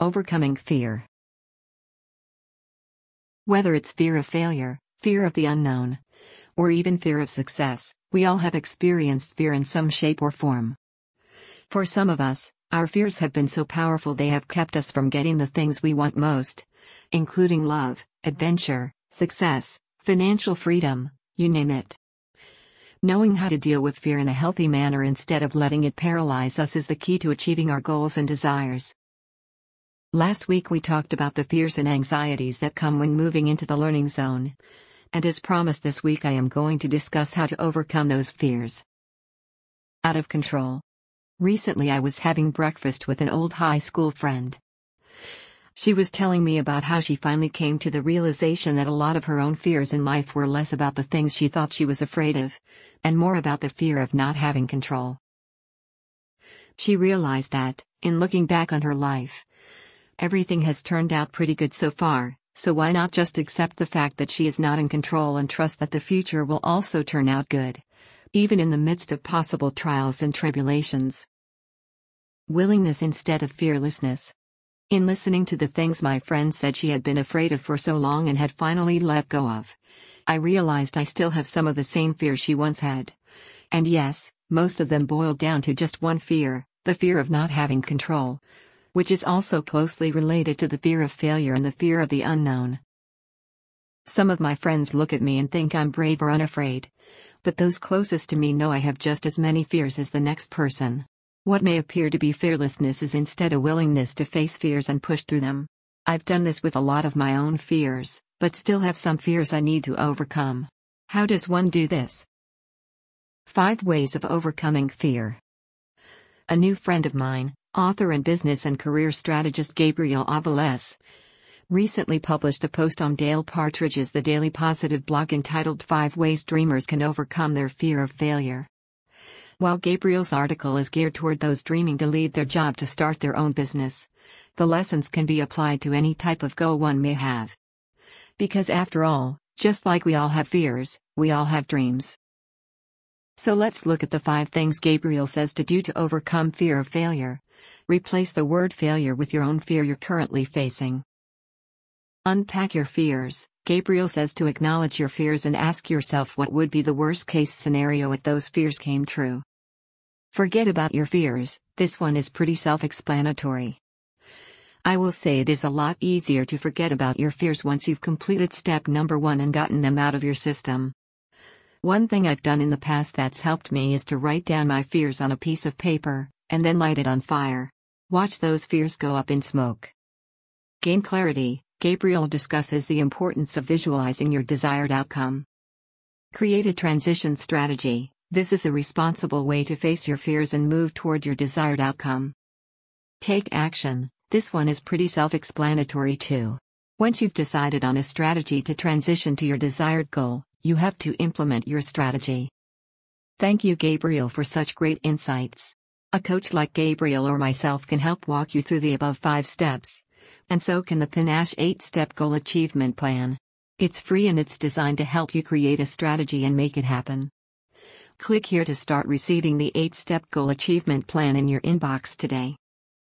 Overcoming fear. Whether it's fear of failure, fear of the unknown, or even fear of success, we all have experienced fear in some shape or form. For some of us, our fears have been so powerful they have kept us from getting the things we want most, including love, adventure, success, financial freedom, you name it. Knowing how to deal with fear in a healthy manner instead of letting it paralyze us is the key to achieving our goals and desires. Last week we talked about the fears and anxieties that come when moving into the learning zone. And as promised this week I am going to discuss how to overcome those fears. Out of control. Recently I was having breakfast with an old high school friend. She was telling me about how she finally came to the realization that a lot of her own fears in life were less about the things she thought she was afraid of, and more about the fear of not having control. She realized that, in looking back on her life, everything has turned out pretty good so far, so why not just accept the fact that she is not in control and trust that the future will also turn out good, even in the midst of possible trials and tribulations. Willingness instead of fearlessness. In listening to the things my friend said she had been afraid of for so long and had finally let go of, I realized I still have some of the same fears she once had. And yes, most of them boiled down to just one fear the fear of not having control. Which is also closely related to the fear of failure and the fear of the unknown. Some of my friends look at me and think I'm brave or unafraid. But those closest to me know I have just as many fears as the next person. What may appear to be fearlessness is instead a willingness to face fears and push through them. I've done this with a lot of my own fears, but still have some fears I need to overcome. How does one do this? 5 Ways of Overcoming Fear. A new friend of mine, author and business and career strategist Gabriel Aviles, recently published a post on Dale Partridge's The Daily Positive blog entitled 5 Ways Dreamers Can Overcome Their Fear of Failure. While Gabriel's article is geared toward those dreaming to leave their job to start their own business, the lessons can be applied to any type of goal one may have. Because after all, just like we all have fears, we all have dreams. So let's look at the five things Gabriel says to do to overcome fear of failure. Replace the word failure with your own fear you're currently facing. Unpack your fears. Gabriel says to acknowledge your fears and ask yourself what would be the worst case scenario if those fears came true. Forget about your fears, this one is pretty self explanatory. I will say it is a lot easier to forget about your fears once you've completed step number one and gotten them out of your system. One thing I've done in the past that's helped me is to write down my fears on a piece of paper, and then light it on fire. Watch those fears go up in smoke. Gain clarity. Gabriel discusses the importance of visualizing your desired outcome. Create a transition strategy. This is a responsible way to face your fears and move toward your desired outcome. Take action. This one is pretty self explanatory too. Once you've decided on a strategy to transition to your desired goal, you have to implement your strategy. Thank you, Gabriel, for such great insights. A coach like Gabriel or myself can help walk you through the above five steps and so can the paNASH 8 Step Goal Achievement Plan. It's free and it's designed to help you create a strategy and make it happen. Click here to start receiving the 8 Step Goal Achievement Plan in your inbox today.